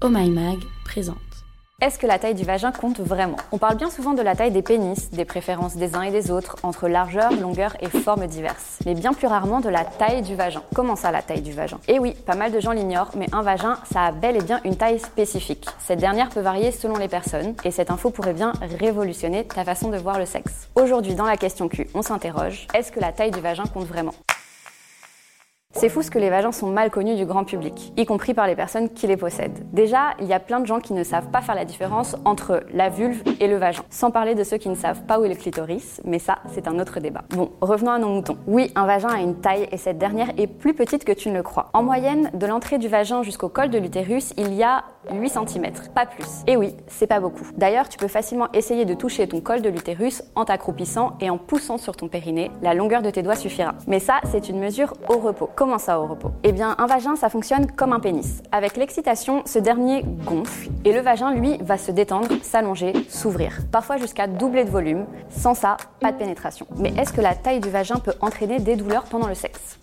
Oh My Mag présente. Est-ce que la taille du vagin compte vraiment? On parle bien souvent de la taille des pénis, des préférences des uns et des autres, entre largeur, longueur et formes diverses. Mais bien plus rarement de la taille du vagin. Comment ça la taille du vagin? Eh oui, pas mal de gens l'ignorent, mais un vagin, ça a bel et bien une taille spécifique. Cette dernière peut varier selon les personnes, et cette info pourrait bien révolutionner ta façon de voir le sexe. Aujourd'hui, dans la question Q, on s'interroge, est-ce que la taille du vagin compte vraiment? C'est fou ce que les vagins sont mal connus du grand public, y compris par les personnes qui les possèdent. Déjà, il y a plein de gens qui ne savent pas faire la différence entre la vulve et le vagin, sans parler de ceux qui ne savent pas où est le clitoris, mais ça, c'est un autre débat. Bon, revenons à nos moutons. Oui, un vagin a une taille et cette dernière est plus petite que tu ne le crois. En moyenne, de l'entrée du vagin jusqu'au col de l'utérus, il y a 8 cm, pas plus. Et oui, c'est pas beaucoup. D'ailleurs, tu peux facilement essayer de toucher ton col de l'utérus en t'accroupissant et en poussant sur ton périnée. La longueur de tes doigts suffira. Mais ça, c'est une mesure au repos. Comment ça au repos? Eh bien, un vagin, ça fonctionne comme un pénis. Avec l'excitation, ce dernier gonfle et le vagin, lui, va se détendre, s'allonger, s'ouvrir. Parfois jusqu'à doubler de volume. Sans ça, pas de pénétration. Mais est-ce que la taille du vagin peut entraîner des douleurs pendant le sexe?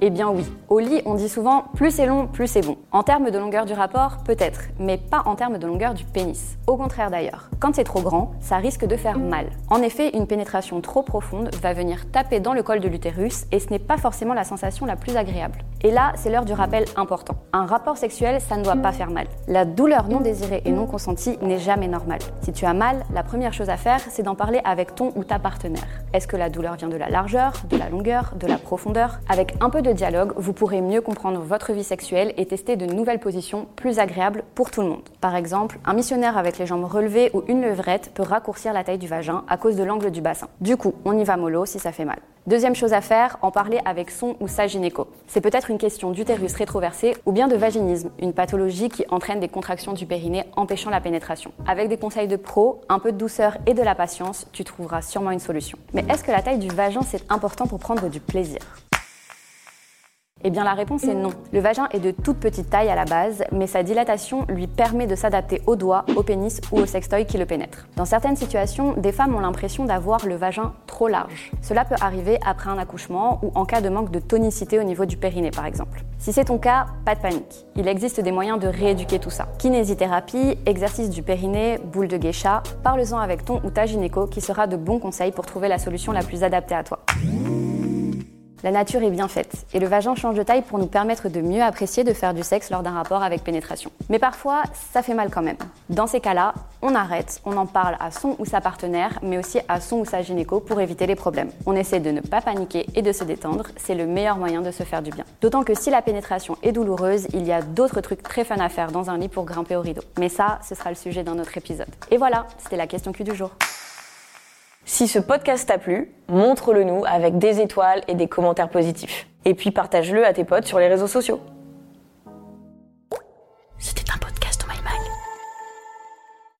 Eh bien oui. Au lit, on dit souvent plus c'est long, plus c'est bon. En termes de longueur du rapport, peut-être, mais pas en termes de longueur du pénis. Au contraire d'ailleurs. Quand c'est trop grand, ça risque de faire mal. En effet, une pénétration trop profonde va venir taper dans le col de l'utérus et ce n'est pas forcément la sensation la plus agréable. Et là, c'est l'heure du rappel important. Un rapport sexuel, ça ne doit pas faire mal. La douleur non désirée et non consentie n'est jamais normale. Si tu as mal, la première chose à faire, c'est d'en parler avec ton ou ta partenaire. Est-ce que la douleur vient de la largeur, de la longueur, de la profondeur? Avec un peu de dialogue, vous pourrez mieux comprendre votre vie sexuelle et tester de nouvelles positions plus agréables pour tout le monde. Par exemple, un missionnaire avec les jambes relevées ou une levrette peut raccourcir la taille du vagin à cause de l'angle du bassin. Du coup, on y va mollo si ça fait mal. Deuxième chose à faire, en parler avec son ou sa gynéco. C'est peut-être une question d'utérus rétroversé ou bien de vaginisme, une pathologie qui entraîne des contractions du périnée empêchant la pénétration. Avec des conseils de pro, un peu de douceur et de la patience, tu trouveras sûrement une solution. Mais est-ce que la taille du vagin c'est important pour prendre du plaisir? Eh bien la réponse est non. Le vagin est de toute petite taille à la base, mais sa dilatation lui permet de s'adapter au doigt, au pénis ou au sextoy qui le pénètre. Dans certaines situations, des femmes ont l'impression d'avoir le vagin trop large. Cela peut arriver après un accouchement ou en cas de manque de tonicité au niveau du périnée par exemple. Si c'est ton cas, pas de panique. Il existe des moyens de rééduquer tout ça. Kinésithérapie, exercice du périnée, boule de geisha, parle-en avec ton ou ta gynéco qui sera de bons conseils pour trouver la solution la plus adaptée à toi. La nature est bien faite et le vagin change de taille pour nous permettre de mieux apprécier de faire du sexe lors d'un rapport avec pénétration. Mais parfois, ça fait mal quand même. Dans ces cas-là, on arrête, on en parle à son ou sa partenaire, mais aussi à son ou sa gynéco pour éviter les problèmes. On essaie de ne pas paniquer et de se détendre, c'est le meilleur moyen de se faire du bien. D'autant que si la pénétration est douloureuse, il y a d'autres trucs très fun à faire dans un lit pour grimper au rideau. Mais ça, ce sera le sujet d'un autre épisode. Et voilà, c'était la question Q du jour. Si ce podcast t'a plu, montre-le nous avec des étoiles et des commentaires positifs. Et puis partage-le à tes potes sur les réseaux sociaux.